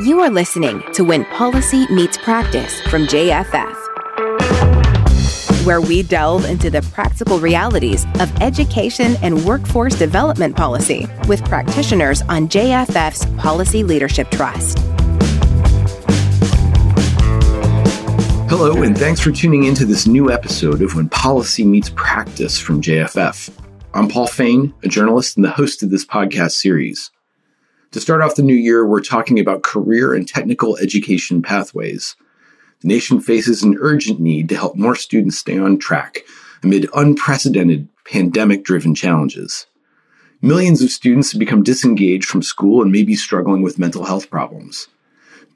You are listening to When Policy Meets Practice from JFF, where we delve into the practical realities of education and workforce development policy with practitioners on JFF's Policy Leadership Trust. Hello, and thanks for tuning into this new episode of When Policy Meets Practice from JFF. I'm Paul Fain, a journalist and the host of this podcast series. To start off the new year, we're talking about career and technical education pathways. The nation faces an urgent need to help more students stay on track amid unprecedented pandemic driven challenges. Millions of students have become disengaged from school and may be struggling with mental health problems.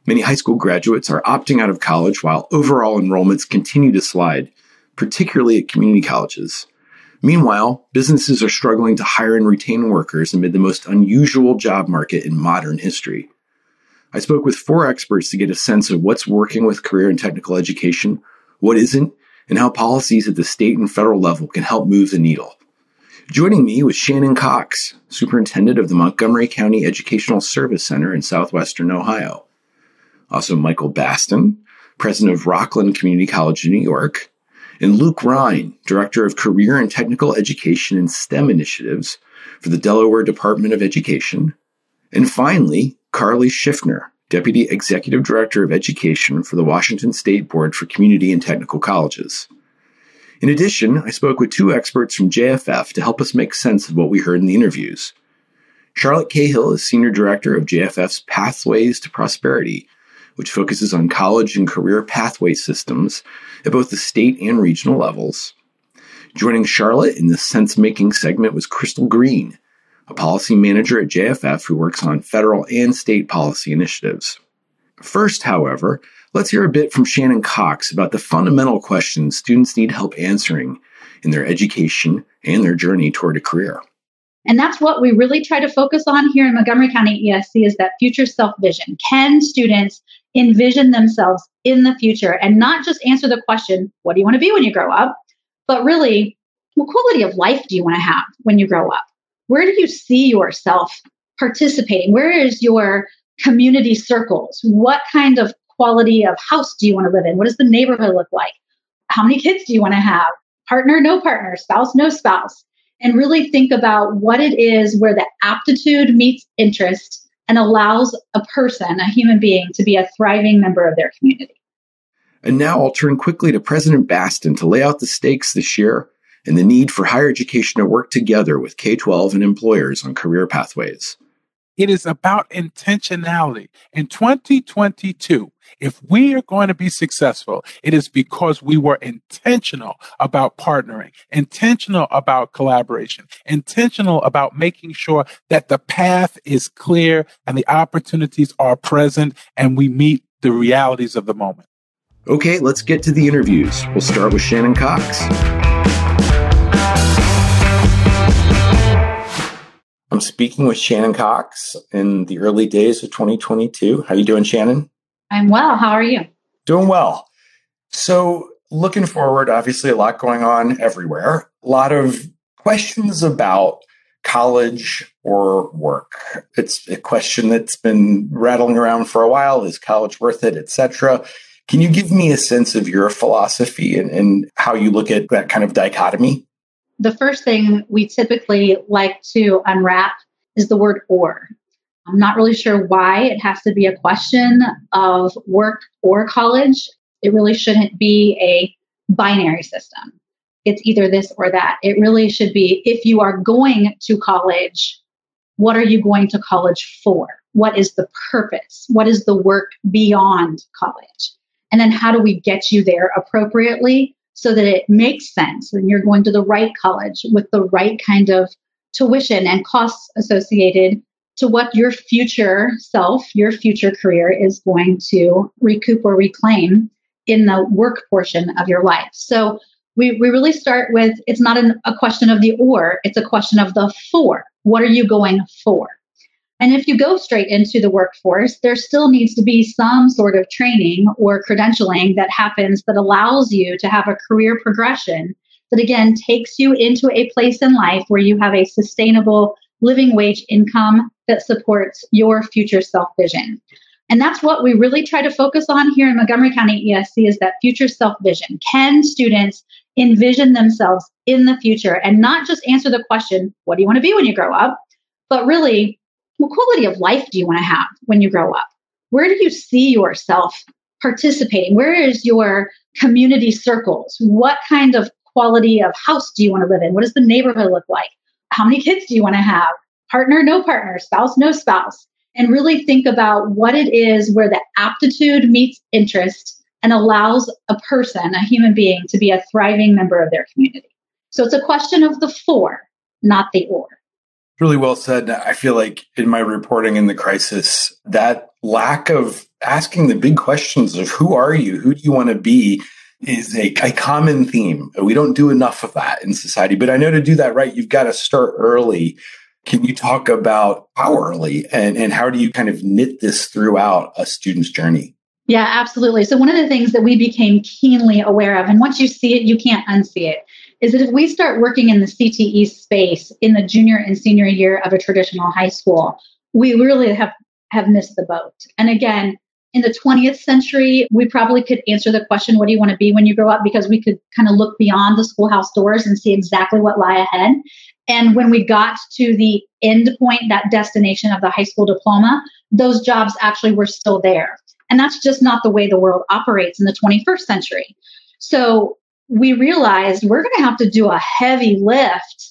Many high school graduates are opting out of college while overall enrollments continue to slide, particularly at community colleges. Meanwhile, businesses are struggling to hire and retain workers amid the most unusual job market in modern history. I spoke with four experts to get a sense of what's working with career and technical education, what isn't, and how policies at the state and federal level can help move the needle. Joining me was Shannon Cox, superintendent of the Montgomery County Educational Service Center in southwestern Ohio. Also, Michael Baston, president of Rockland Community College in New York, and Luke Ryan, Director of Career and Technical Education and STEM Initiatives for the Delaware Department of Education. And finally, Carly Schiffner, Deputy Executive Director of Education for the Washington State Board for Community and Technical Colleges. In addition, I spoke with two experts from JFF to help us make sense of what we heard in the interviews. Charlotte Cahill is Senior Director of JFF's Pathways to Prosperity, which focuses on college and career pathway systems at both the state and regional levels. Joining Charlotte in the sense making segment was Crystal Green, a policy manager at JFF who works on federal and state policy initiatives. First, however, let's hear a bit from Shannon Cox about the fundamental questions students need help answering in their education and their journey toward a career. And that's what we really try to focus on here in Montgomery County ESC is that future self vision. Can students envision themselves in the future and not just answer the question, what do you want to be when you grow up? But really, what quality of life do you want to have when you grow up? Where do you see yourself participating? Where is your community circles? What kind of quality of house do you want to live in? What does the neighborhood look like? How many kids do you want to have? Partner, no partner, spouse, no spouse. And really think about what it is where the aptitude meets interest and allows a person, a human being, to be a thriving member of their community. And now I'll turn quickly to President Baston to lay out the stakes this year and the need for higher education to work together with K 12 and employers on career pathways. It is about intentionality. In 2022, if we are going to be successful, it is because we were intentional about partnering, intentional about collaboration, intentional about making sure that the path is clear and the opportunities are present and we meet the realities of the moment. Okay, let's get to the interviews. We'll start with Shannon Cox. I'm speaking with Shannon Cox in the early days of 2022. How you doing, Shannon? I'm well. How are you? Doing well. So, looking forward, obviously, a lot going on everywhere. A lot of questions about college or work. It's a question that's been rattling around for a while. Is college worth it, etc. Can you give me a sense of your philosophy and, and how you look at that kind of dichotomy? The first thing we typically like to unwrap is the word or. I'm not really sure why it has to be a question of work or college. It really shouldn't be a binary system. It's either this or that. It really should be if you are going to college, what are you going to college for? What is the purpose? What is the work beyond college? And then how do we get you there appropriately so that it makes sense and you're going to the right college with the right kind of tuition and costs associated to what your future self, your future career is going to recoup or reclaim in the work portion of your life. So we, we really start with it's not an, a question of the or, it's a question of the for. What are you going for? And if you go straight into the workforce, there still needs to be some sort of training or credentialing that happens that allows you to have a career progression that again takes you into a place in life where you have a sustainable living wage income that supports your future self vision. And that's what we really try to focus on here in Montgomery County ESC is that future self vision. Can students envision themselves in the future and not just answer the question, what do you want to be when you grow up? But really, what quality of life do you want to have when you grow up? Where do you see yourself participating? Where is your community circles? What kind of quality of house do you want to live in? What does the neighborhood look like? How many kids do you want to have? Partner, no partner, spouse, no spouse. And really think about what it is where the aptitude meets interest and allows a person, a human being, to be a thriving member of their community. So it's a question of the for, not the or. Really well said. I feel like in my reporting in the crisis, that lack of asking the big questions of who are you, who do you want to be, is a, a common theme. We don't do enough of that in society. But I know to do that right, you've got to start early. Can you talk about how early and, and how do you kind of knit this throughout a student's journey? Yeah, absolutely. So, one of the things that we became keenly aware of, and once you see it, you can't unsee it, is that if we start working in the CTE space in the junior and senior year of a traditional high school, we really have, have missed the boat. And again, in the 20th century, we probably could answer the question, What do you want to be when you grow up? because we could kind of look beyond the schoolhouse doors and see exactly what lie ahead. And when we got to the end point, that destination of the high school diploma, those jobs actually were still there. And that's just not the way the world operates in the 21st century. So we realized we're going to have to do a heavy lift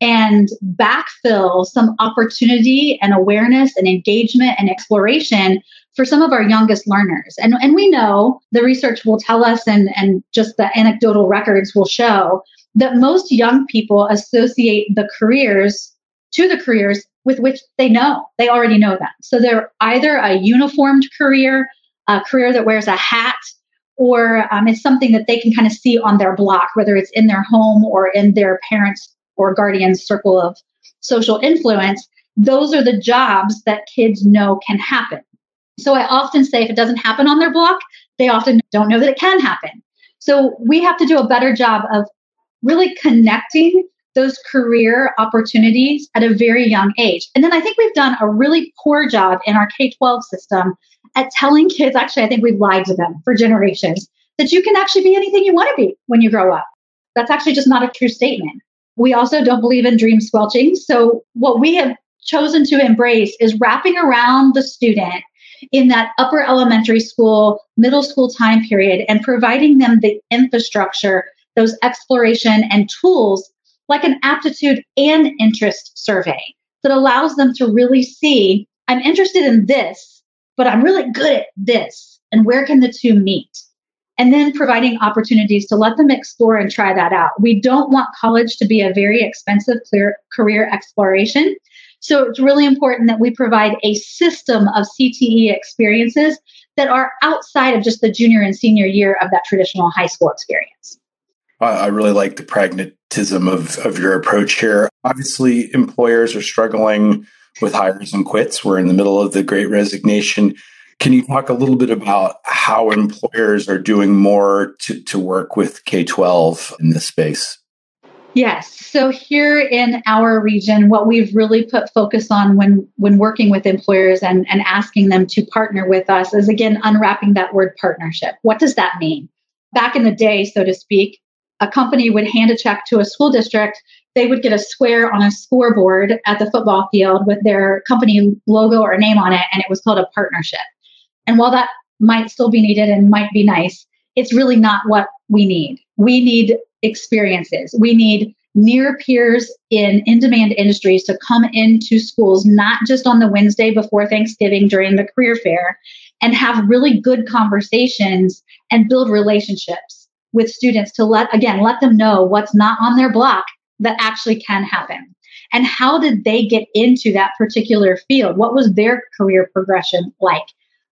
and backfill some opportunity and awareness and engagement and exploration for some of our youngest learners. And, and we know the research will tell us, and, and just the anecdotal records will show that most young people associate the careers to the careers with which they know. They already know them. So they're either a uniformed career, a career that wears a hat, or um, it's something that they can kind of see on their block, whether it's in their home or in their parents' or guardian's circle of social influence. Those are the jobs that kids know can happen. So I often say if it doesn't happen on their block, they often don't know that it can happen. So we have to do a better job of really connecting those career opportunities at a very young age. And then I think we've done a really poor job in our K 12 system at telling kids, actually, I think we've lied to them for generations, that you can actually be anything you want to be when you grow up. That's actually just not a true statement. We also don't believe in dream squelching. So, what we have chosen to embrace is wrapping around the student in that upper elementary school, middle school time period and providing them the infrastructure, those exploration and tools like an aptitude and interest survey that allows them to really see I'm interested in this, but I'm really good at this. And where can the two meet? And then providing opportunities to let them explore and try that out. We don't want college to be a very expensive career exploration. So it's really important that we provide a system of CTE experiences that are outside of just the junior and senior year of that traditional high school experience. I really like the pragmatism of, of your approach here. Obviously, employers are struggling with hires and quits. We're in the middle of the great resignation. Can you talk a little bit about how employers are doing more to, to work with K 12 in this space? Yes. So here in our region, what we've really put focus on when when working with employers and, and asking them to partner with us is again unwrapping that word partnership. What does that mean? Back in the day, so to speak, a company would hand a check to a school district. They would get a square on a scoreboard at the football field with their company logo or name on it, and it was called a partnership. And while that might still be needed and might be nice, it's really not what we need. We need experiences. We need near peers in in demand industries to come into schools, not just on the Wednesday before Thanksgiving during the career fair, and have really good conversations and build relationships with students to let, again, let them know what's not on their block that actually can happen. And how did they get into that particular field? What was their career progression like?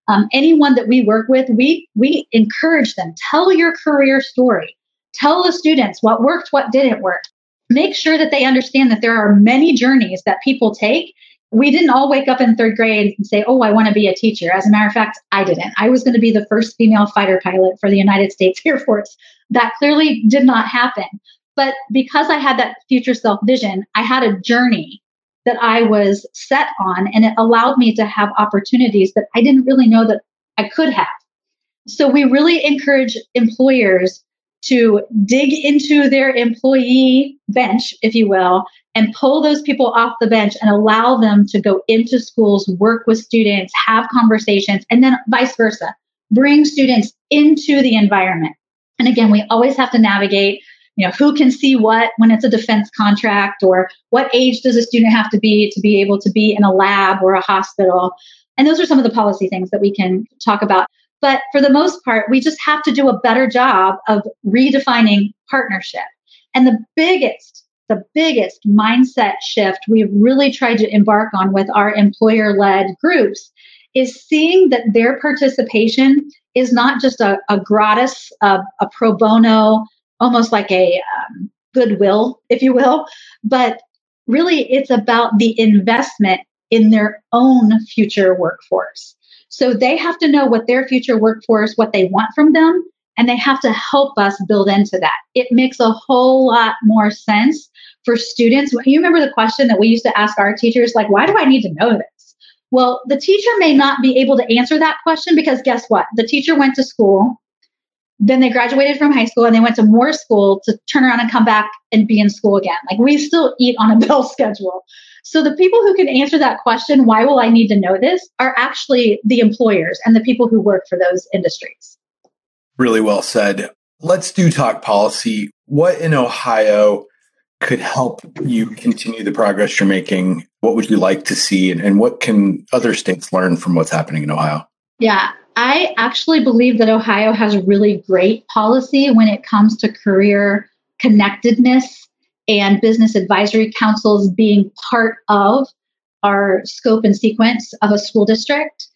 Um, anyone that we work with, we we encourage them. Tell your career story. Tell the students what worked, what didn't work. Make sure that they understand that there are many journeys that people take. We didn't all wake up in third grade and say, Oh, I want to be a teacher. As a matter of fact, I didn't. I was going to be the first female fighter pilot for the United States Air Force. That clearly did not happen. But because I had that future self vision, I had a journey that I was set on, and it allowed me to have opportunities that I didn't really know that I could have. So we really encourage employers to dig into their employee bench, if you will, and pull those people off the bench and allow them to go into schools, work with students, have conversations, and then vice versa. Bring students into the environment. And again, we always have to navigate, you know, who can see what when it's a defense contract or what age does a student have to be to be able to be in a lab or a hospital. And those are some of the policy things that we can talk about. But for the most part, we just have to do a better job of redefining partnership. And the biggest, the biggest mindset shift we've really tried to embark on with our employer led groups is seeing that their participation is not just a, a gratis, a pro bono, almost like a um, goodwill, if you will, but really it's about the investment in their own future workforce. So they have to know what their future workforce, what they want from them, and they have to help us build into that. It makes a whole lot more sense for students. You remember the question that we used to ask our teachers, like, why do I need to know this? Well, the teacher may not be able to answer that question because guess what? The teacher went to school, then they graduated from high school and they went to more school to turn around and come back and be in school again. Like we still eat on a bell schedule. So the people who can answer that question, why will I need to know this, are actually the employers and the people who work for those industries. Really well said. Let's do talk policy. What in Ohio could help you continue the progress you're making? What would you like to see? And, and what can other states learn from what's happening in Ohio? Yeah, I actually believe that Ohio has really great policy when it comes to career connectedness and business advisory councils being part of our scope and sequence of a school district.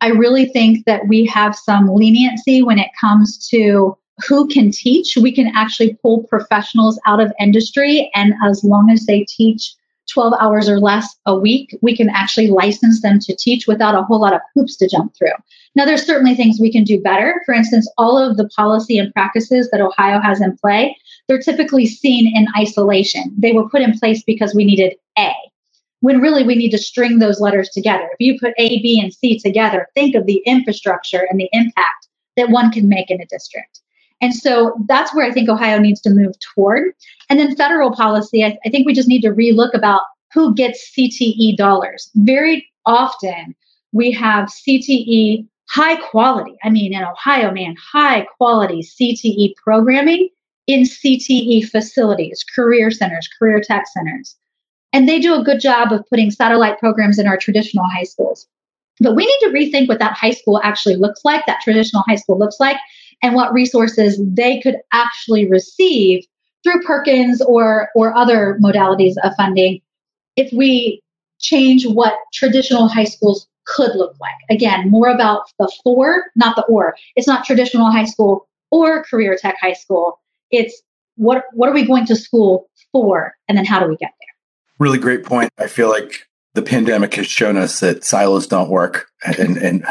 I really think that we have some leniency when it comes to who can teach. We can actually pull professionals out of industry, and as long as they teach 12 hours or less a week, we can actually license them to teach without a whole lot of hoops to jump through. Now, there's certainly things we can do better. For instance, all of the policy and practices that Ohio has in play, they're typically seen in isolation. They were put in place because we needed A, when really we need to string those letters together. If you put A, B, and C together, think of the infrastructure and the impact that one can make in a district. And so that's where I think Ohio needs to move toward. And then federal policy, I, I think we just need to relook about who gets CTE dollars. Very often we have CTE high quality, I mean, in Ohio, man, high quality CTE programming in CTE facilities, career centers, career tech centers. And they do a good job of putting satellite programs in our traditional high schools. But we need to rethink what that high school actually looks like, that traditional high school looks like, and what resources they could actually receive through Perkins or, or other modalities of funding if we change what traditional high schools could look like. Again, more about the for, not the or. It's not traditional high school or career tech high school. It's what what are we going to school for and then how do we get there? Really great point. I feel like the pandemic has shown us that silos don't work and, and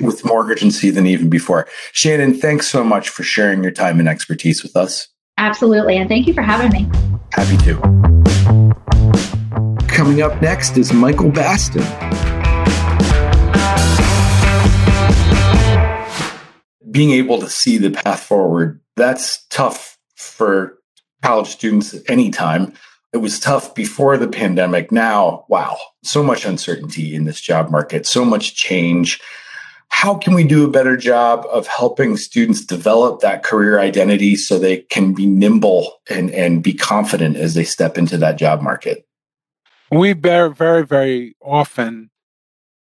with more urgency than even before. Shannon, thanks so much for sharing your time and expertise with us. Absolutely. And thank you for having me. Happy to. Coming up next is Michael Baston. Being able to see the path forward, that's tough for college students at any time it was tough before the pandemic. Now, wow, so much uncertainty in this job market, so much change. How can we do a better job of helping students develop that career identity so they can be nimble and, and be confident as they step into that job market? We very, very, very often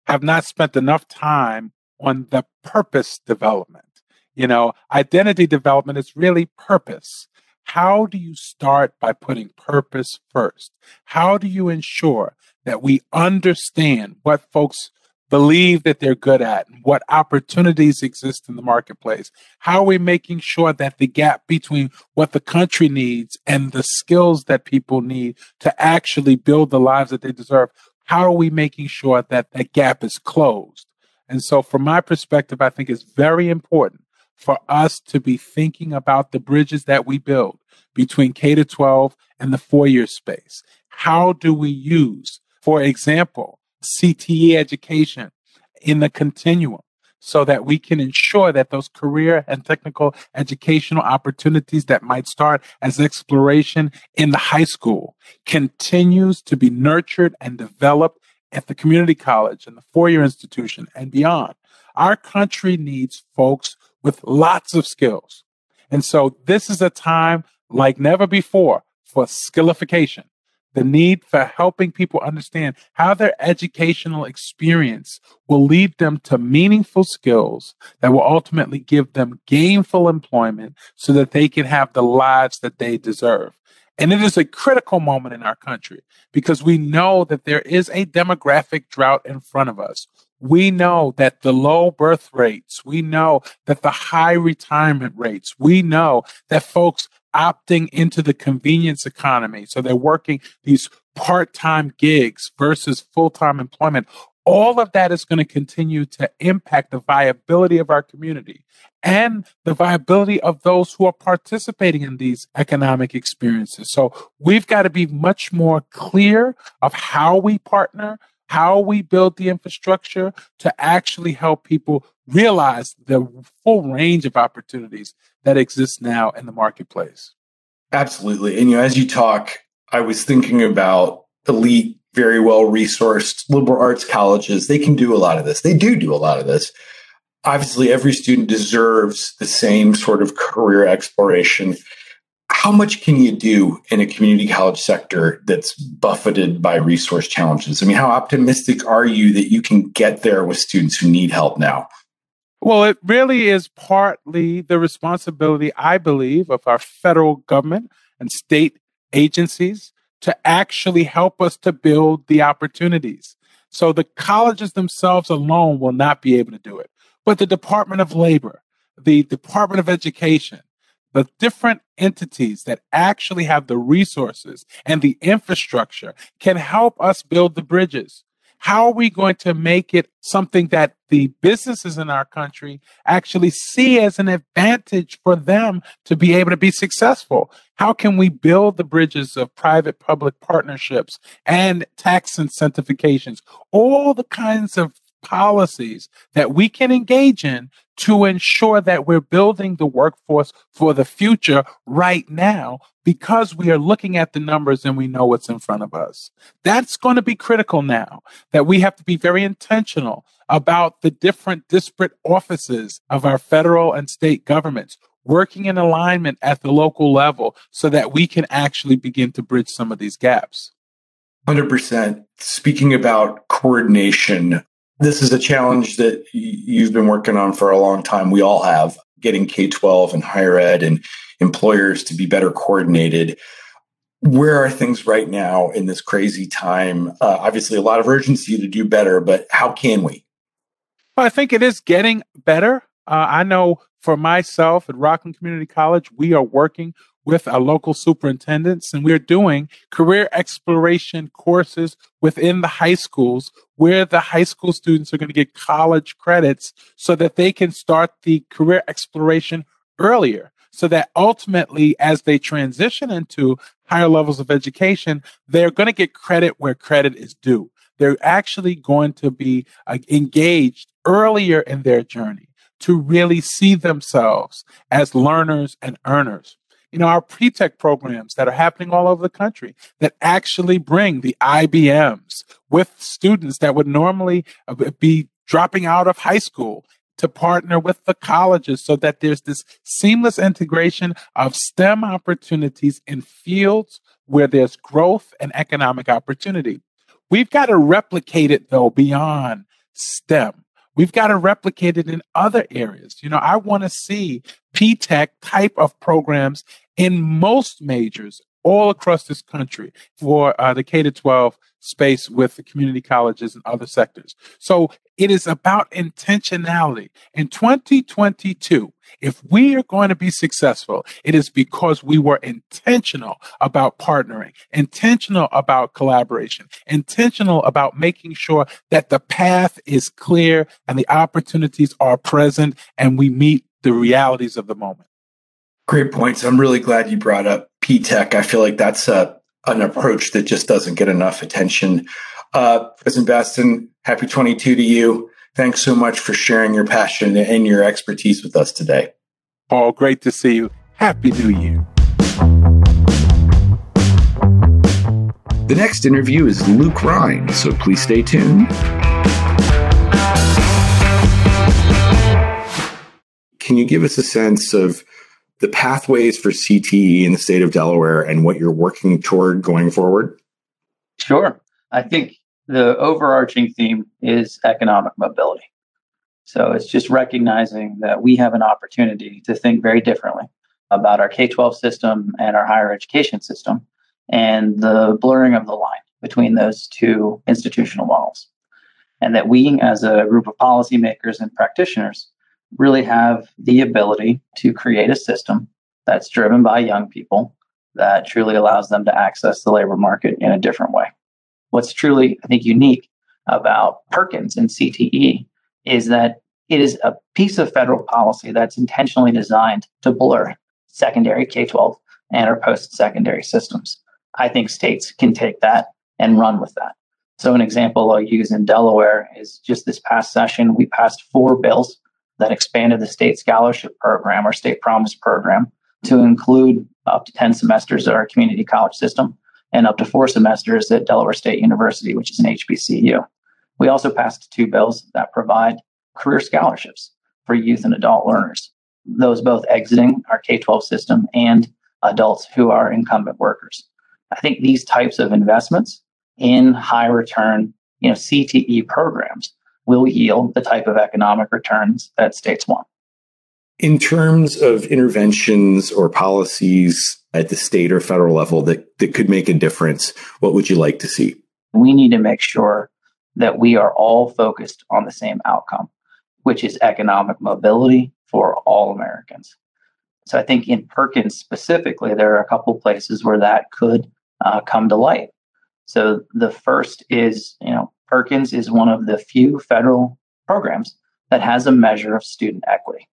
have not spent enough time on the purpose development. You know, identity development is really purpose. How do you start by putting purpose first? How do you ensure that we understand what folks believe that they're good at and what opportunities exist in the marketplace? How are we making sure that the gap between what the country needs and the skills that people need to actually build the lives that they deserve? How are we making sure that that gap is closed? And so, from my perspective, I think it's very important for us to be thinking about the bridges that we build between K to 12 and the four year space. How do we use For example, CTE education in the continuum so that we can ensure that those career and technical educational opportunities that might start as exploration in the high school continues to be nurtured and developed at the community college and the four-year institution and beyond. Our country needs folks with lots of skills. And so this is a time like never before for skillification the need for helping people understand how their educational experience will lead them to meaningful skills that will ultimately give them gainful employment so that they can have the lives that they deserve. And it is a critical moment in our country because we know that there is a demographic drought in front of us. We know that the low birth rates, we know that the high retirement rates, we know that folks opting into the convenience economy. So they're working these part time gigs versus full time employment. All of that is going to continue to impact the viability of our community and the viability of those who are participating in these economic experiences. So we've got to be much more clear of how we partner, how we build the infrastructure to actually help people realize the full range of opportunities that exists now in the marketplace. Absolutely. And you know, as you talk, I was thinking about elite, very well resourced liberal arts colleges. They can do a lot of this. They do do a lot of this. Obviously, every student deserves the same sort of career exploration. How much can you do in a community college sector that's buffeted by resource challenges? I mean, how optimistic are you that you can get there with students who need help now? Well, it really is partly the responsibility, I believe, of our federal government and state agencies to actually help us to build the opportunities. So the colleges themselves alone will not be able to do it, but the Department of Labor, the Department of Education, the different entities that actually have the resources and the infrastructure can help us build the bridges. How are we going to make it something that the businesses in our country actually see as an advantage for them to be able to be successful? How can we build the bridges of private public partnerships and tax incentivizations? All the kinds of policies that we can engage in to ensure that we're building the workforce for the future right now because we are looking at the numbers and we know what's in front of us. That's going to be critical now that we have to be very intentional about the different disparate offices of our federal and state governments working in alignment at the local level so that we can actually begin to bridge some of these gaps. 100%. Speaking about coordination, this is a challenge that you've been working on for a long time. We all have getting K 12 and higher ed and employers to be better coordinated. Where are things right now in this crazy time? Uh, obviously, a lot of urgency to do better, but how can we? Well, I think it is getting better. Uh, I know for myself at Rockland Community College, we are working with our local superintendents and we're doing career exploration courses within the high schools where the high school students are going to get college credits so that they can start the career exploration earlier so that ultimately as they transition into higher levels of education they're going to get credit where credit is due. They're actually going to be uh, engaged earlier in their journey to really see themselves as learners and earners you know, our P-Tech programs that are happening all over the country that actually bring the IBMs with students that would normally uh, be dropping out of high school to partner with the colleges so that there's this seamless integration of STEM opportunities in fields where there's growth and economic opportunity. We've got to replicate it though beyond STEM. We've got to replicate it in other areas. You know, I want to see P-Tech type of programs in most majors all across this country for uh, the K to 12 space with the community colleges and other sectors. So it is about intentionality. In 2022, if we are going to be successful, it is because we were intentional about partnering, intentional about collaboration, intentional about making sure that the path is clear and the opportunities are present and we meet the realities of the moment. Great points. I'm really glad you brought up P-Tech. I feel like that's a, an approach that just doesn't get enough attention. Uh, President Baston, happy 22 to you. Thanks so much for sharing your passion and your expertise with us today. Paul, great to see you. Happy New Year. The next interview is Luke Ryan, so please stay tuned. Can you give us a sense of the pathways for CTE in the state of Delaware and what you're working toward going forward? Sure. I think the overarching theme is economic mobility. So it's just recognizing that we have an opportunity to think very differently about our K 12 system and our higher education system and the blurring of the line between those two institutional models. And that we, as a group of policymakers and practitioners, really have the ability to create a system that's driven by young people that truly allows them to access the labor market in a different way. What's truly, I think, unique about Perkins and CTE is that it is a piece of federal policy that's intentionally designed to blur secondary K 12 and our post secondary systems. I think states can take that and run with that. So, an example I'll use in Delaware is just this past session, we passed four bills that expanded the state scholarship program or state promise program to include up to 10 semesters at our community college system and up to four semesters at Delaware State University, which is an HBCU. We also passed two bills that provide career scholarships for youth and adult learners, those both exiting our K 12 system and adults who are incumbent workers. I think these types of investments in high return, you know, CTE programs will yield the type of economic returns that states want. In terms of interventions or policies at the state or federal level that, that could make a difference, what would you like to see? We need to make sure that we are all focused on the same outcome, which is economic mobility for all Americans. So I think in Perkins specifically, there are a couple places where that could uh, come to light. So the first is, you know, Perkins is one of the few federal programs that has a measure of student equity.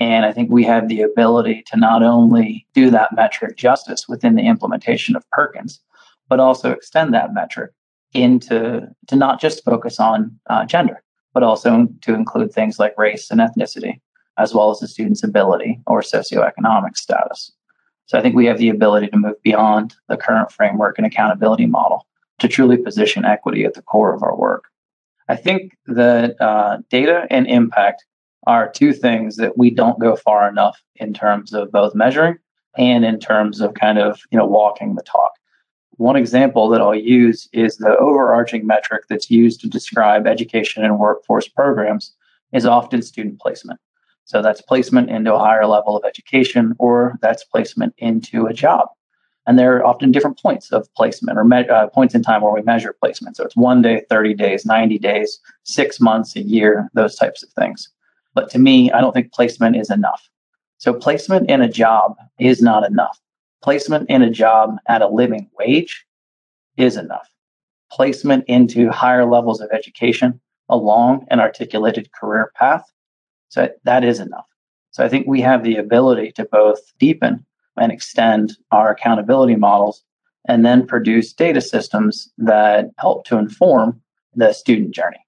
And I think we have the ability to not only do that metric justice within the implementation of Perkins, but also extend that metric into to not just focus on uh, gender, but also to include things like race and ethnicity, as well as the student's ability or socioeconomic status. So I think we have the ability to move beyond the current framework and accountability model to truly position equity at the core of our work. I think that uh, data and impact are two things that we don't go far enough in terms of both measuring and in terms of kind of you know walking the talk. One example that I'll use is the overarching metric that's used to describe education and workforce programs is often student placement. So that's placement into a higher level of education or that's placement into a job. And there are often different points of placement or me- uh, points in time where we measure placement. So it's one day, 30 days, 90 days, six months, a year, those types of things. But to me, I don't think placement is enough. So placement in a job is not enough. Placement in a job at a living wage is enough. Placement into higher levels of education along an articulated career path. So that is enough. So I think we have the ability to both deepen and extend our accountability models and then produce data systems that help to inform the student journey.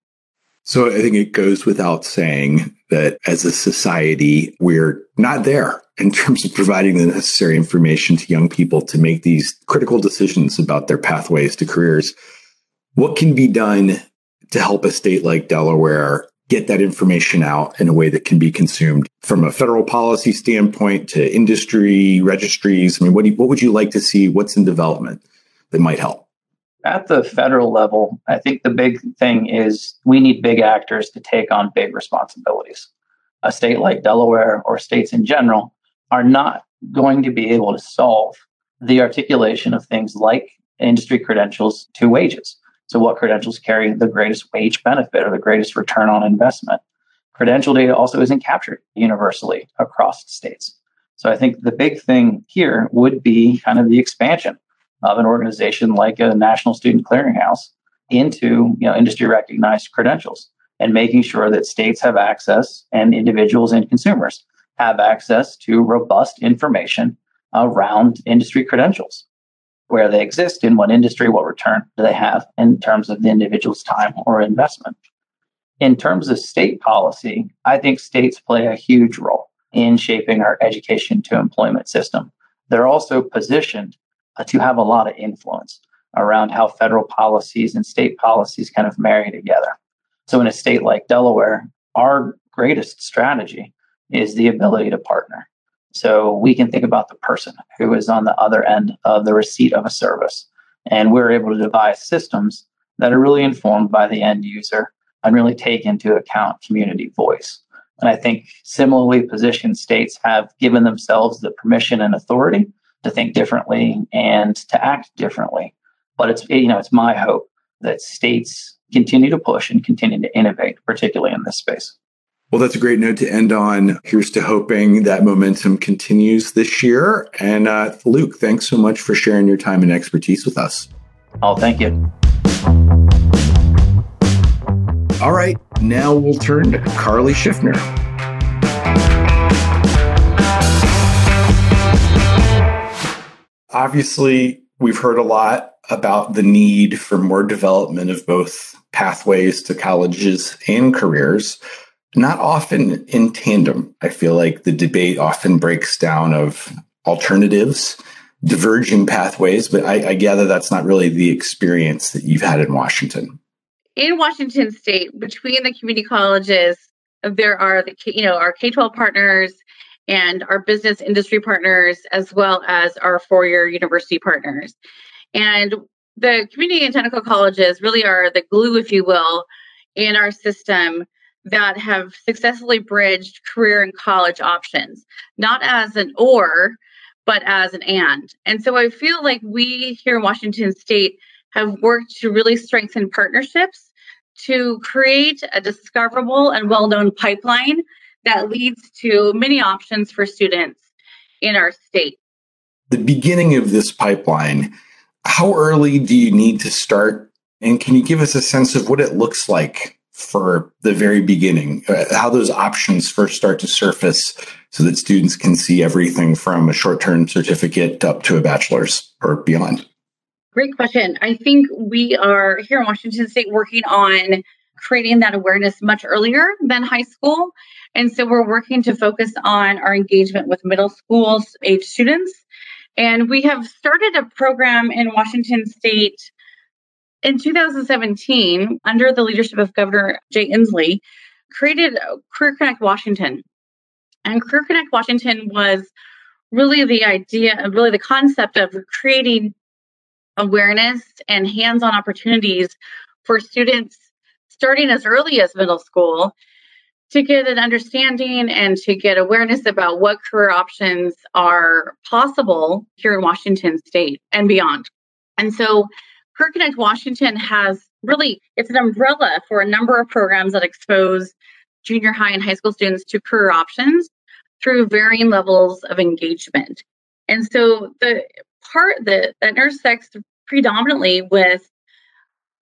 So I think it goes without saying that as a society, we're not there in terms of providing the necessary information to young people to make these critical decisions about their pathways to careers. What can be done to help a state like Delaware get that information out in a way that can be consumed from a federal policy standpoint to industry registries? I mean, what, you, what would you like to see? What's in development that might help? At the federal level, I think the big thing is we need big actors to take on big responsibilities. A state like Delaware or states in general are not going to be able to solve the articulation of things like industry credentials to wages. So, what credentials carry the greatest wage benefit or the greatest return on investment? Credential data also isn't captured universally across states. So, I think the big thing here would be kind of the expansion of an organization like a national student clearinghouse into you know, industry recognized credentials and making sure that states have access and individuals and consumers have access to robust information around industry credentials. Where they exist, in what industry, what return do they have in terms of the individual's time or investment. In terms of state policy, I think states play a huge role in shaping our education to employment system. They're also positioned to have a lot of influence around how federal policies and state policies kind of marry together. So, in a state like Delaware, our greatest strategy is the ability to partner. So, we can think about the person who is on the other end of the receipt of a service. And we're able to devise systems that are really informed by the end user and really take into account community voice. And I think similarly positioned states have given themselves the permission and authority to think differently and to act differently. But it's you know it's my hope that states continue to push and continue to innovate, particularly in this space. Well, that's a great note to end on. Here's to hoping that momentum continues this year. And uh, Luke, thanks so much for sharing your time and expertise with us. Oh, thank you. All right, now we'll turn to Carly Schiffner. Obviously, we've heard a lot about the need for more development of both pathways to colleges and careers. Not often in tandem. I feel like the debate often breaks down of alternatives, diverging pathways, but I, I gather that's not really the experience that you've had in Washington in Washington State, between the community colleges, there are the you know our K twelve partners and our business industry partners, as well as our four year university partners, and the community and technical colleges really are the glue, if you will, in our system that have successfully bridged career and college options, not as an or, but as an and. And so I feel like we here in Washington State have worked to really strengthen partnerships to create a discoverable and well known pipeline that leads to many options for students in our state. The beginning of this pipeline, how early do you need to start? And can you give us a sense of what it looks like for the very beginning, uh, how those options first start to surface so that students can see everything from a short term certificate up to a bachelor's or beyond? Great question. I think we are here in Washington State working on creating that awareness much earlier than high school. And so we're working to focus on our engagement with middle school age students. And we have started a program in Washington State in 2017 under the leadership of Governor Jay Inslee, created Career Connect Washington. And Career Connect Washington was really the idea, really the concept of creating awareness and hands on opportunities for students starting as early as middle school to get an understanding and to get awareness about what career options are possible here in Washington state and beyond. And so Career Connect Washington has really it's an umbrella for a number of programs that expose junior high and high school students to career options through varying levels of engagement. And so the part that, that intersects predominantly with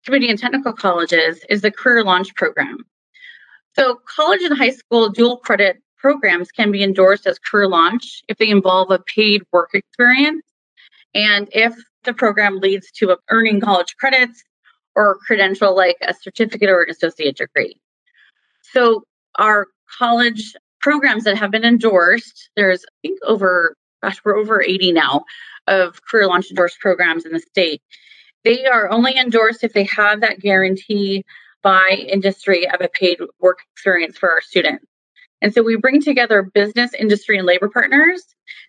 community and technical colleges is the Career Launch Program. So, college and high school dual credit programs can be endorsed as Career Launch if they involve a paid work experience and if the program leads to earning college credits or credential like a certificate or an associate degree. So, our college programs that have been endorsed, there's, I think, over, gosh, we're over 80 now of career launch endorsed programs in the state. They are only endorsed if they have that guarantee by industry of a paid work experience for our students. And so we bring together business, industry, and labor partners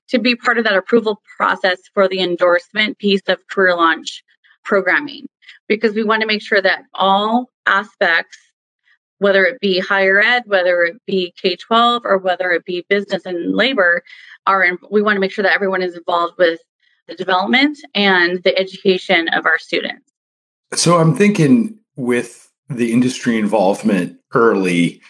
to be part of that approval process for the endorsement piece of career launch programming because we want to make sure that all aspects whether it be higher ed, whether it be K 12, or whether it be business and labor, are in, we want to make sure that everyone is involved with the development and the education of our students. So I'm thinking with the industry involvement early,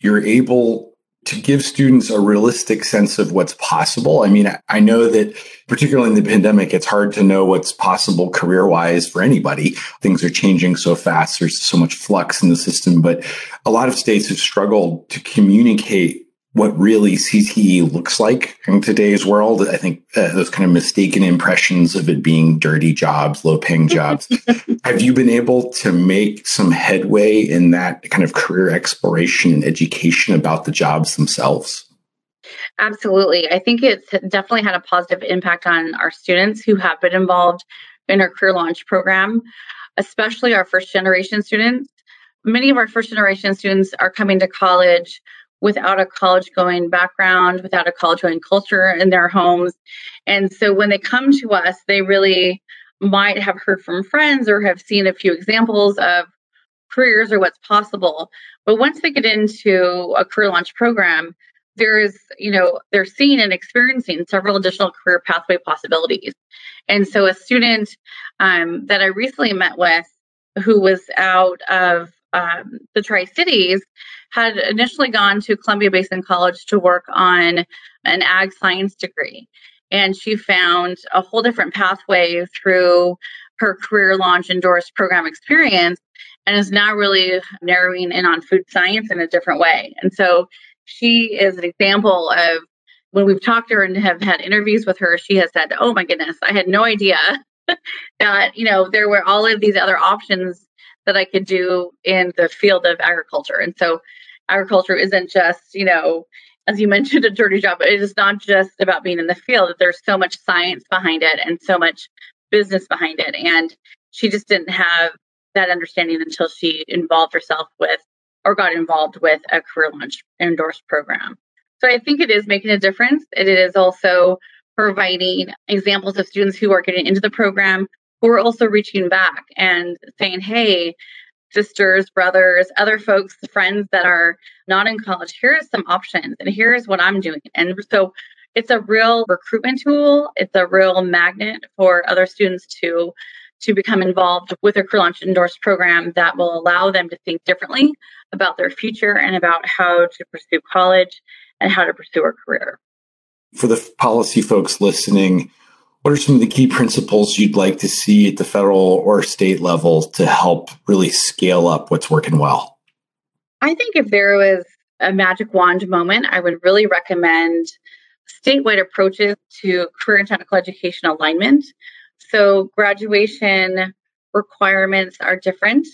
you're able to give students a realistic sense of what's possible. I mean, I know that particularly in the pandemic, it's hard to know what's possible career wise for anybody. Things are changing so fast. There's so much flux in the system, but a lot of states have struggled to communicate what really CTE looks like in today's world. I think uh, those kind of mistaken impressions of it being dirty jobs, low paying jobs. Have you been able to make some headway in that kind of career exploration and education about the jobs themselves? Absolutely. I think it's definitely had a positive impact on our students who have been involved in our career launch program, especially our first generation students. Many of our first generation students are coming to college without a college going background, without a college going culture in their homes. And so when they come to us, they really might have heard from friends or have seen a few examples of careers or what's possible. But once they get into a career launch program, there is, you know, they're seeing and experiencing several additional career pathway possibilities. And so a student um, that I recently met with who was out of um, the Tri Cities had initially gone to Columbia Basin College to work on an ag science degree. And she found a whole different pathway through her career launch endorsed program experience and is now really narrowing in on food science in a different way. And so she is an example of when we've talked to her and have had interviews with her, she has said, Oh my goodness, I had no idea that, you know, there were all of these other options that I could do in the field of agriculture. And so agriculture isn't just, you know, as you mentioned, a dirty job, but it is not just about being in the field. There's so much science behind it and so much business behind it. And she just didn't have that understanding until she involved herself with or got involved with a career launch endorsed program. So I think it is making a difference. It is also providing examples of students who are getting into the program who are also reaching back and saying, hey, sisters, brothers, other folks, friends that are not in college, here are some options and here's what I'm doing. And so it's a real recruitment tool. It's a real magnet for other students to to become involved with a career launch endorsed program that will allow them to think differently about their future and about how to pursue college and how to pursue a career. For the policy folks listening, what are some of the key principles you'd like to see at the federal or state level to help really scale up what's working well? I think if there was a magic wand moment, I would really recommend statewide approaches to career and technical education alignment. So, graduation requirements are different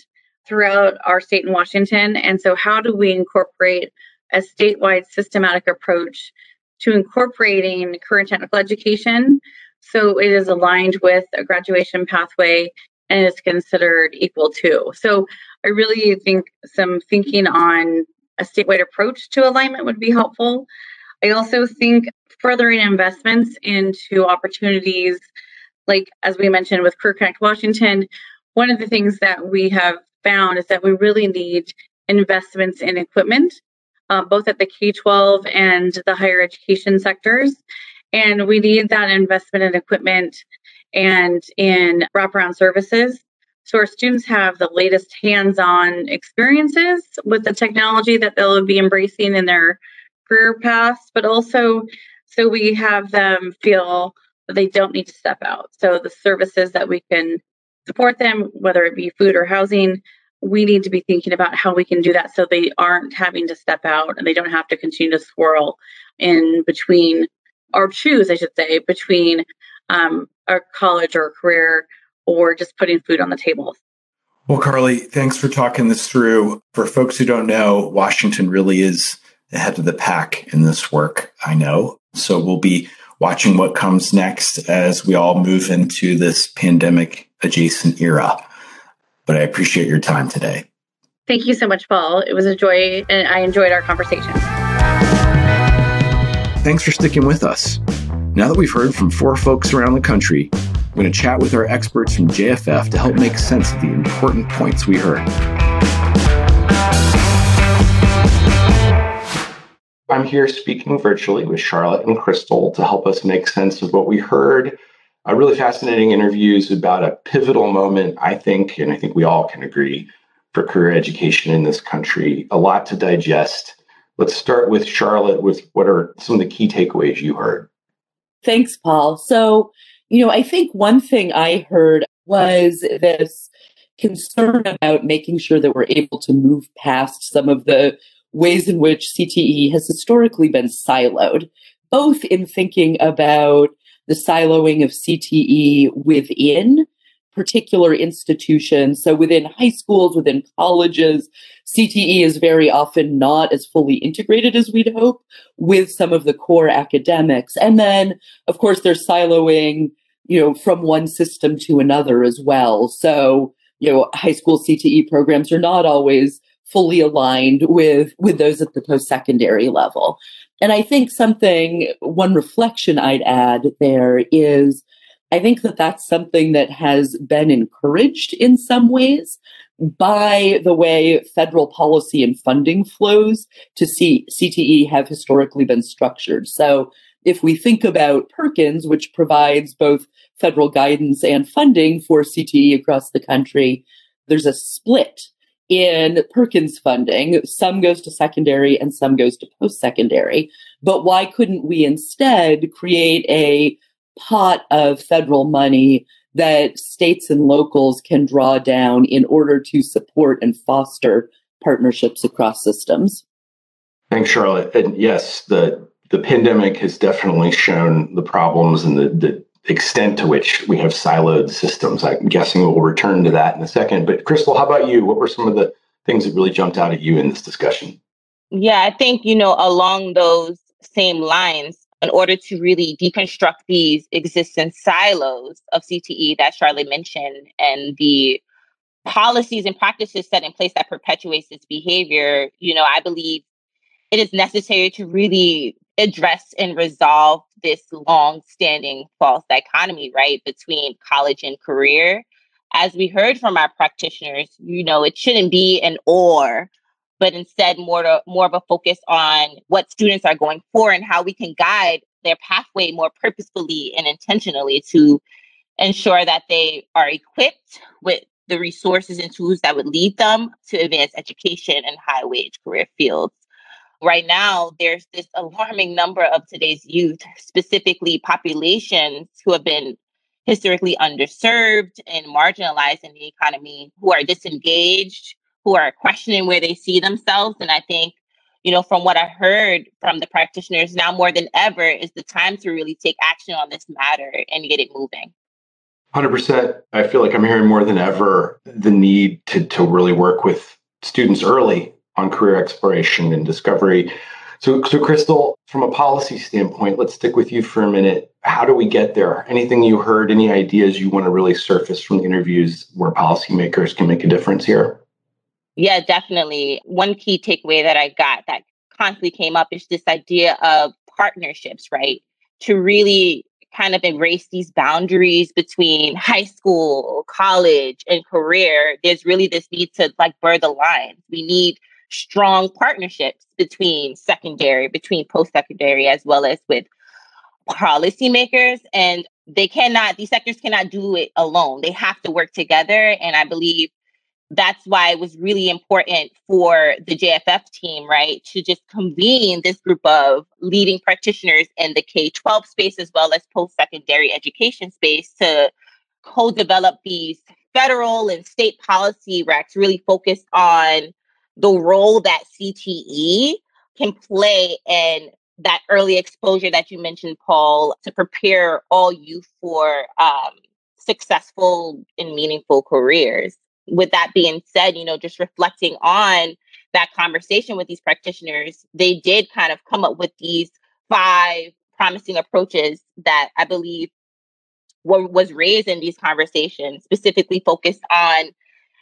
throughout our state in Washington. And so, how do we incorporate a statewide systematic approach to incorporating career and technical education so it is aligned with a graduation pathway and is considered equal to. So I really think some thinking on a statewide approach to alignment would be helpful. I also think furthering investments into opportunities, like as we mentioned with Career Connect Washington, one of the things that we have found is that we really need investments in equipment, uh, both at the K 12 and the higher education sectors. And we need that investment in equipment and in wraparound services. So our students have the latest hands-on experiences with the technology that they'll be embracing in their career paths, but also so we have them feel that they don't need to step out. So the services that we can support them, whether it be food or housing, we need to be thinking about how we can do that so they aren't having to step out and they don't have to continue to swirl in between or choose, I should say, between um, a college or a career or just putting food on the table. Well, Carly, thanks for talking this through. For folks who don't know, Washington really is ahead of the pack in this work, I know. So we'll be watching what comes next as we all move into this pandemic adjacent era. But I appreciate your time today. Thank you so much, Paul. It was a joy, and I enjoyed our conversation. Thanks for sticking with us. Now that we've heard from four folks around the country, I'm going to chat with our experts from JFF to help make sense of the important points we heard. I'm here speaking virtually with Charlotte and Crystal to help us make sense of what we heard. A really fascinating interviews about a pivotal moment, I think, and I think we all can agree, for career education in this country. A lot to digest. Let's start with Charlotte with what are some of the key takeaways you heard? Thanks, Paul. So, you know, I think one thing I heard was this concern about making sure that we're able to move past some of the ways in which CTE has historically been siloed, both in thinking about the siloing of CTE within particular institutions. So within high schools, within colleges, CTE is very often not as fully integrated as we'd hope with some of the core academics. And then, of course, they're siloing, you know, from one system to another as well. So, you know, high school CTE programs are not always fully aligned with, with those at the post-secondary level. And I think something, one reflection I'd add there is I think that that's something that has been encouraged in some ways by the way federal policy and funding flows to CTE have historically been structured. So if we think about Perkins, which provides both federal guidance and funding for CTE across the country, there's a split in Perkins funding. Some goes to secondary and some goes to post secondary. But why couldn't we instead create a pot of federal money that states and locals can draw down in order to support and foster partnerships across systems. Thanks, Charlotte. And yes, the the pandemic has definitely shown the problems and the, the extent to which we have siloed systems. I'm guessing we'll return to that in a second. But Crystal, how about you? What were some of the things that really jumped out at you in this discussion? Yeah, I think, you know, along those same lines, in order to really deconstruct these existing silos of CTE that Charlotte mentioned and the policies and practices set in place that perpetuates this behavior, you know, I believe it is necessary to really address and resolve this long-standing false dichotomy, right, between college and career. As we heard from our practitioners, you know, it shouldn't be an or but instead more to more of a focus on what students are going for and how we can guide their pathway more purposefully and intentionally to ensure that they are equipped with the resources and tools that would lead them to advanced education and high wage career fields. Right now, there's this alarming number of today's youth, specifically populations who have been historically underserved and marginalized in the economy, who are disengaged, who are questioning where they see themselves. And I think, you know, from what I heard from the practitioners, now more than ever is the time to really take action on this matter and get it moving. 100%. I feel like I'm hearing more than ever the need to, to really work with students early on career exploration and discovery. So, so Crystal, from a policy standpoint, let's stick with you for a minute. How do we get there? Anything you heard, any ideas you want to really surface from the interviews where policymakers can make a difference here? Yeah, definitely. One key takeaway that I got that constantly came up is this idea of partnerships, right? To really kind of embrace these boundaries between high school, college, and career. There's really this need to like blur the lines. We need strong partnerships between secondary, between post secondary, as well as with policymakers. And they cannot, these sectors cannot do it alone. They have to work together. And I believe that's why it was really important for the JFF team, right, to just convene this group of leading practitioners in the K 12 space as well as post secondary education space to co develop these federal and state policy recs really focused on the role that CTE can play in that early exposure that you mentioned, Paul, to prepare all youth for um, successful and meaningful careers with that being said, you know, just reflecting on that conversation with these practitioners, they did kind of come up with these five promising approaches that I believe were, was raised in these conversations, specifically focused on,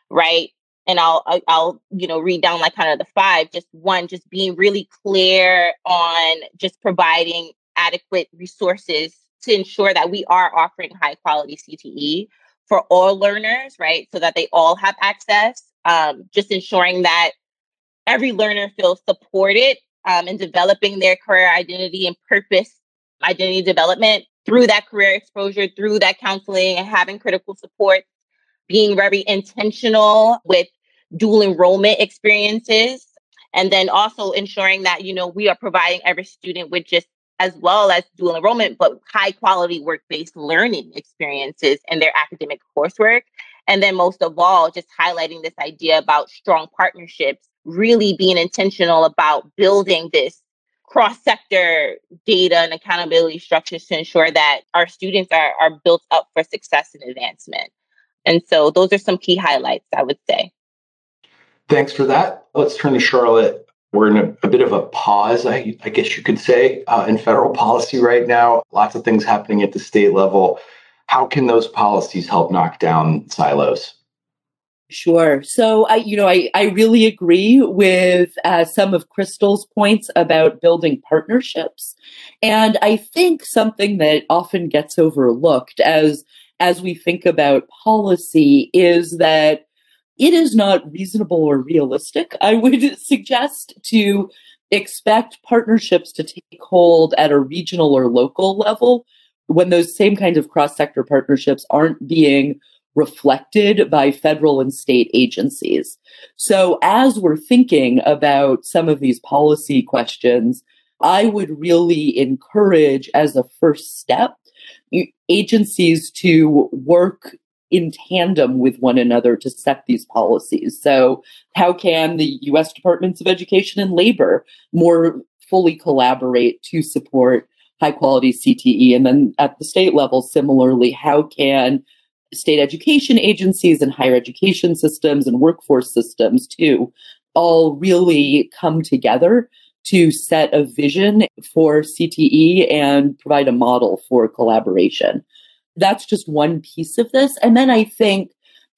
right? And I'll, I'll, you know, read down like kind of the five. Just one, just being really clear on just providing adequate resources to ensure that we are offering high quality CTE for all learners, right? So that they all have access. Um, just ensuring that every learner feels supported um, in developing their career identity and purpose identity development through that career exposure, through that counseling, and having critical support, being very intentional with dual enrollment experiences. And then also ensuring that, you know, we are providing every student with just as well as dual enrollment, but high quality work based learning experiences in their academic coursework. And then, most of all, just highlighting this idea about strong partnerships really being intentional about building this cross sector data and accountability structures to ensure that our students are, are built up for success and advancement. And so those are some key highlights, I would say. Thanks for that. Let's turn to Charlotte. We're in a, a bit of a pause, I, I guess you could say, uh, in federal policy right now. Lots of things happening at the state level. How can those policies help knock down silos? Sure. So I, you know, I, I really agree with uh, some of Crystal's points about building partnerships. And I think something that often gets overlooked as, as we think about policy is that it is not reasonable or realistic. I would suggest to expect partnerships to take hold at a regional or local level when those same kinds of cross sector partnerships aren't being reflected by federal and state agencies. So as we're thinking about some of these policy questions, I would really encourage as a first step agencies to work in tandem with one another to set these policies. So how can the US Departments of Education and Labor more fully collaborate to support high quality CTE? And then at the state level, similarly, how can state education agencies and higher education systems and workforce systems too all really come together to set a vision for CTE and provide a model for collaboration. That's just one piece of this. And then I think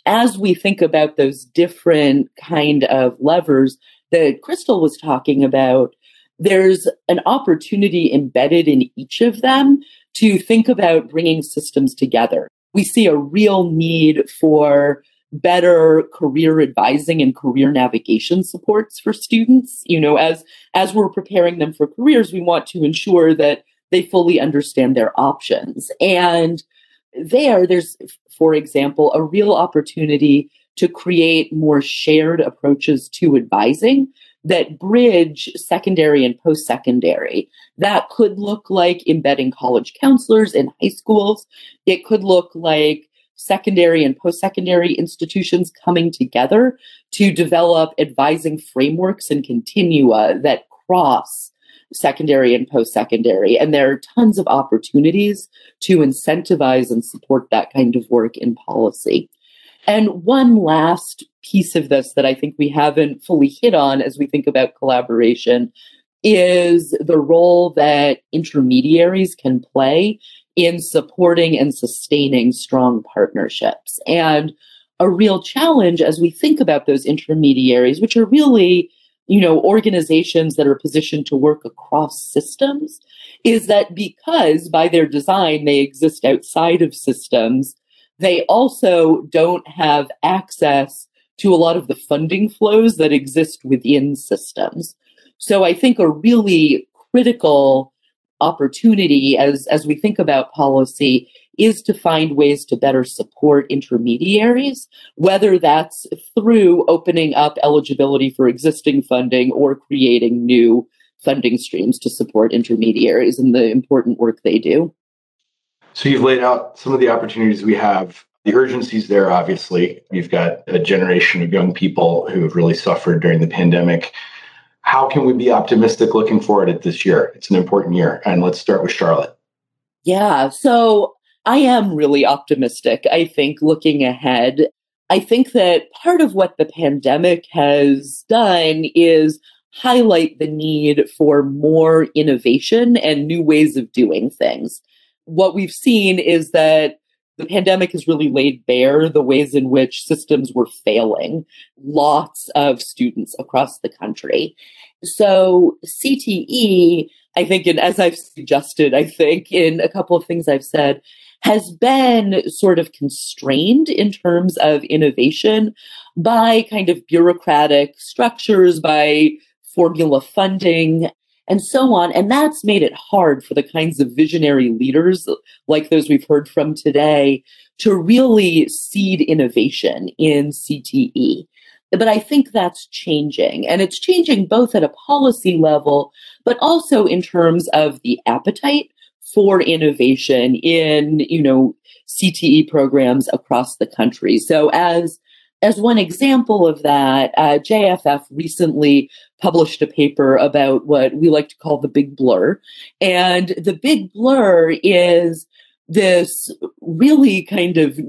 as we think about those different kind of levers that Crystal was talking about, there's an opportunity embedded in each of them to think about bringing systems together. We see a real need for better career advising and career navigation supports for students. You know as as we're preparing them for careers we want to ensure that they fully understand their options. And there there's for example a real opportunity to create more shared approaches to advising that bridge secondary and post secondary. That could look like embedding college counselors in high schools. It could look like secondary and post secondary institutions coming together to develop advising frameworks and continua that cross secondary and post secondary. And there are tons of opportunities to incentivize and support that kind of work in policy. And one last piece of this that I think we haven't fully hit on as we think about collaboration is the role that intermediaries can play in supporting and sustaining strong partnerships. And a real challenge as we think about those intermediaries, which are really, you know, organizations that are positioned to work across systems, is that because by their design they exist outside of systems, they also don't have access to a lot of the funding flows that exist within systems. So I think a really critical opportunity as, as we think about policy is to find ways to better support intermediaries, whether that's through opening up eligibility for existing funding or creating new funding streams to support intermediaries and the important work they do. So you've laid out some of the opportunities we have the urgency's there, obviously. You've got a generation of young people who have really suffered during the pandemic. How can we be optimistic looking forward at this year? It's an important year. And let's start with Charlotte. Yeah. So I am really optimistic, I think, looking ahead. I think that part of what the pandemic has done is highlight the need for more innovation and new ways of doing things. What we've seen is that the pandemic has really laid bare the ways in which systems were failing lots of students across the country. So CTE, I think, and as I've suggested, I think in a couple of things I've said, has been sort of constrained in terms of innovation by kind of bureaucratic structures, by formula funding and so on. And that's made it hard for the kinds of visionary leaders like those we've heard from today to really seed innovation in CTE. But I think that's changing and it's changing both at a policy level, but also in terms of the appetite for innovation in, you know, CTE programs across the country. So as as one example of that, uh, JFF recently published a paper about what we like to call the big blur. And the big blur is this really kind of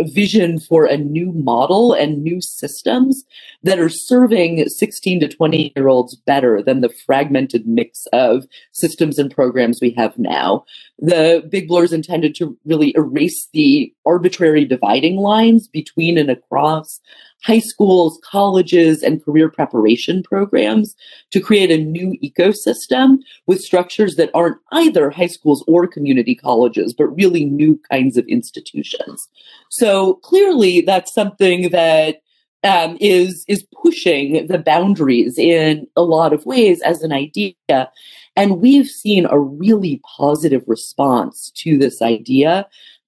vision for a new model and new systems that are serving 16 to 20 year olds better than the fragmented mix of systems and programs we have now. The Big Blur is intended to really erase the arbitrary dividing lines between and across high schools, colleges, and career preparation programs to create a new ecosystem with structures that aren't either high schools or community colleges, but really new kinds of institutions. So clearly, that's something that um, is is pushing the boundaries in a lot of ways as an idea, and we've seen a really positive response to this idea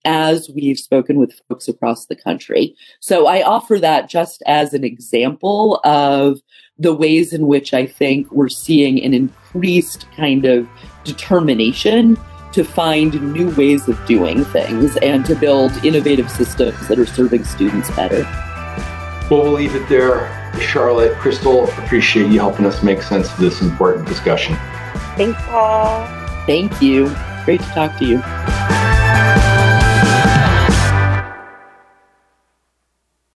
as we've spoken with folks across the country. So I offer that just as an example of the ways in which I think we're seeing an increased kind of determination to find new ways of doing things and to build innovative systems that are serving students better. Well, we'll leave it there. Charlotte, Crystal, appreciate you helping us make sense of this important discussion. Thanks, Paul. Thank you. Great to talk to you.